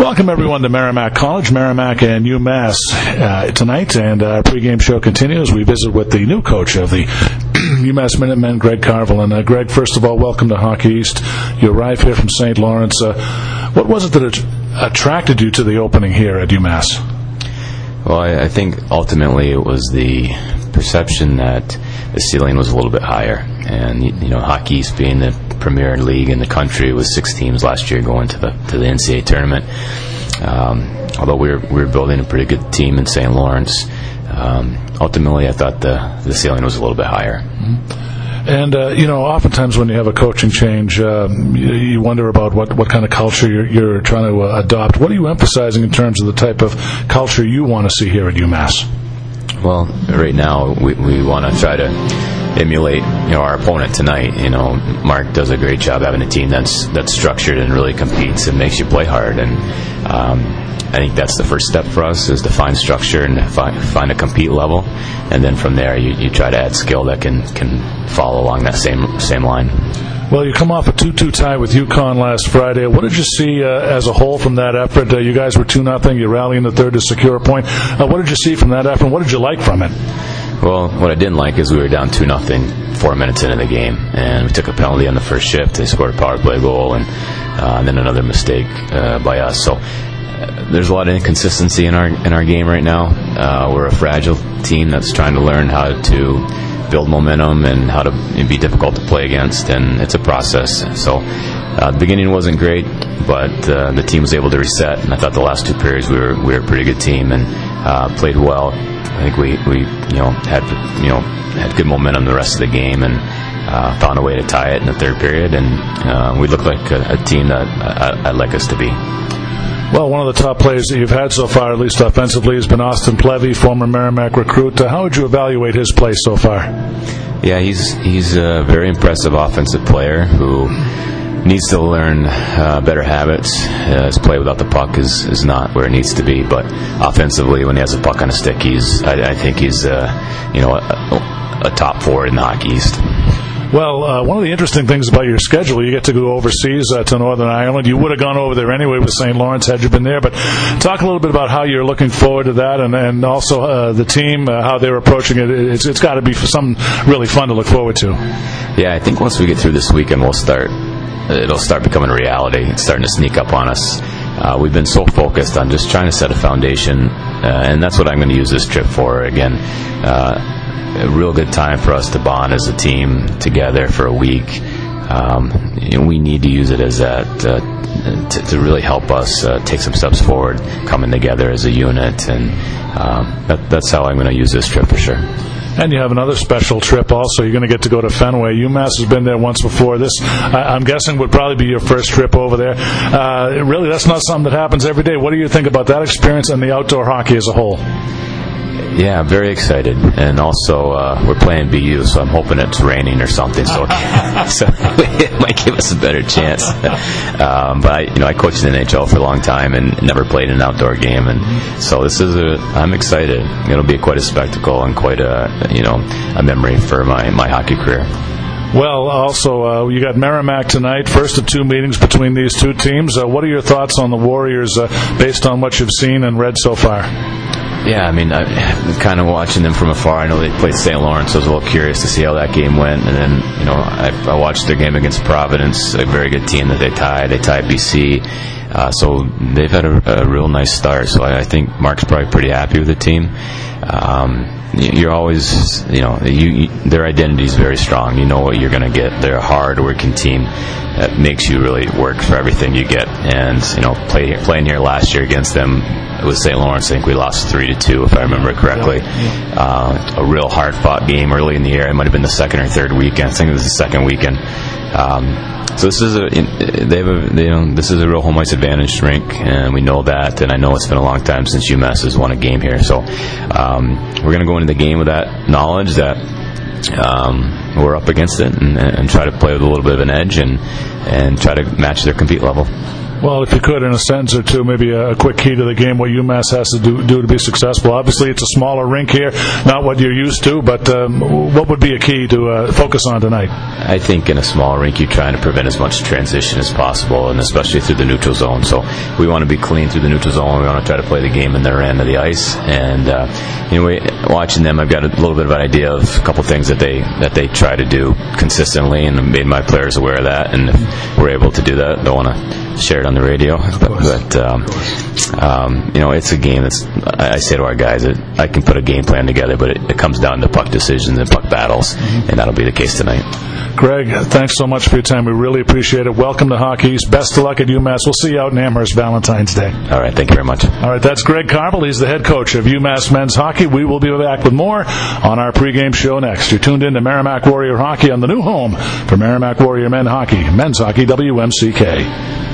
Welcome everyone to Merrimack College, Merrimack and UMass uh, tonight, and our pregame show continues. We visit with the new coach of the UMass Minutemen, Greg Carvel. And uh, Greg, first of all, welcome to Hockey East. You arrived here from St. Lawrence. Uh, what was it that attracted you to the opening here at UMass? Well, I, I think ultimately it was the perception that the ceiling was a little bit higher, and you know, Hockey East being the premier league in the country with six teams last year going to the to the NCAA tournament. Um, although we were we were building a pretty good team in St. Lawrence, um, ultimately I thought the the ceiling was a little bit higher. Mm-hmm. And uh, you know, oftentimes when you have a coaching change, um, you, you, wonder about what, what kind of culture you're, you're trying to uh, adopt. What are you emphasizing in terms of the type of culture you want to see here at UMass? Well, right now we, we want to try to emulate you know our opponent tonight. You know, Mark does a great job having a team that's that's structured and really competes and makes you play hard. And um, I think that's the first step for us is to find structure and find, find a compete level, and then from there you, you try to add skill that can can follow along that same same line. Well, you come off a 2-2 tie with UConn last Friday. What did you see uh, as a whole from that effort? Uh, you guys were 2 nothing. You rally in the third to secure a point. Uh, what did you see from that effort? What did you like from it? Well, what I didn't like is we were down 2 nothing four minutes into the game, and we took a penalty on the first shift. They scored a power play goal, and, uh, and then another mistake uh, by us. So uh, there's a lot of inconsistency in our in our game right now. Uh, we're a fragile team that's trying to learn how to build momentum and how to be difficult to play against, and it's a process. So uh, the beginning wasn't great, but uh, the team was able to reset, and I thought the last two periods we were we were a pretty good team and played well. I think we, we you know had you know had good momentum the rest of the game and uh, found a way to tie it in the third period, and uh, we looked like a, a team that I, I'd like us to be. Well, one of the top players that you've had so far, at least offensively, has been Austin Plevy, former Merrimack recruit. Uh, how would you evaluate his play so far? Yeah, he's he's a very impressive offensive player who needs to learn uh, better habits. Uh, his play without the puck is, is not where it needs to be, but offensively, when he has a puck on a stick, he's I, I think he's uh, you know a, a top forward in the Hockey East. Well, uh, one of the interesting things about your schedule, you get to go overseas uh, to Northern Ireland. You would have gone over there anyway with St. Lawrence had you been there. But talk a little bit about how you're looking forward to that, and, and also uh, the team, uh, how they're approaching it. It's, it's got to be something really fun to look forward to. Yeah, I think once we get through this weekend, we'll start. It'll start becoming a reality. It's starting to sneak up on us. Uh, we've been so focused on just trying to set a foundation, uh, and that's what I'm going to use this trip for. Again, uh, a real good time for us to bond as a team together for a week. Um, know, we need to use it as that uh, to, to, really help us uh, take some steps forward, coming together as a unit, and um, that, that's how I'm going to use this trip for sure. And you have another special trip also. You're going to get to go to Fenway. UMass has been there once before. This, I, am guessing, would probably be your first trip over there. Uh, really, that's not something that happens every day. What do you think about that experience and the outdoor hockey as a whole? Yeah, I'm very excited, and also uh, we're playing BU, so I'm hoping it's raining or something, so so it might give us a better chance. Um, but I, you know, I coached in the NHL for a long time and never played an outdoor game, and so this is a. I'm excited. It'll be quite a spectacle and quite a you know a memory for my my hockey career. Well, also, uh, you got Merrimack tonight, first of two meetings between these two teams. Uh, what are your thoughts on the Warriors uh, based on what you've seen and read so far? Yeah, I mean, I've kind of watching them from afar. I know they played St. Lawrence, I was a little curious to see how that game went. And then, you know, I, I watched their game against Providence, a very good team that they tied. They tied BC. Uh, so they've had a, a, real nice start. So I, I, think Mark's probably pretty happy with the team. Um, you're always, you know, you, you, their identity is very strong. You know what you're going to get. They're a hard working team that makes you really work for everything you get. And you know, play, playing here last year against them with St. Lawrence, I think we lost three to two, if I remember correctly. Yeah. Uh, a real hard fought game early in the year. It might have been the second or third weekend. I think it was the second weekend. Um, so this is a they have a they, you know this is a real home ice advantage rink, and we know that. And I know it's been a long time since UMass has won a game here, so um, we're going to go into the game with that knowledge that um, we're up against it, and, and, try to play with a little bit of an edge, and and try to match their compete level. Well, if you could, in a sentence or two, maybe a, quick key to the game, what UMass has to do, do to be successful. Obviously, it's a smaller rink here, not what you're used to, but um, what would be a key to uh, focus on tonight? I think in a small rink, you're trying to prevent as much transition as possible, and especially through the neutral zone. So we want to be clean through the neutral zone. We want to try to play the game in their end of the ice. And uh, anyway, watching them, I've got a little bit of an idea of a couple things that they that they try to do consistently, and made my players aware of that. And if we're able to do that, don't want to share it on the radio. But, but um, um, you know, it's a game that's. I, I say to our guys that I can put a game plan together, but it, it comes down to puck decisions and puck battles, and that'll be the case tonight. Greg, thanks so much for your time. We really appreciate it. Welcome to Hockey East. Best of luck at UMass. We'll see you out in Amherst Valentine's Day. All right, thank you very much. All right, that's Greg Carvel. He's the head coach of UMass men's hockey. We will be back with more on our pregame show next. You're tuned in to Merrimack Warrior Hockey on the new home for Merrimack Warrior Men Hockey, Men's Hockey, WMCK.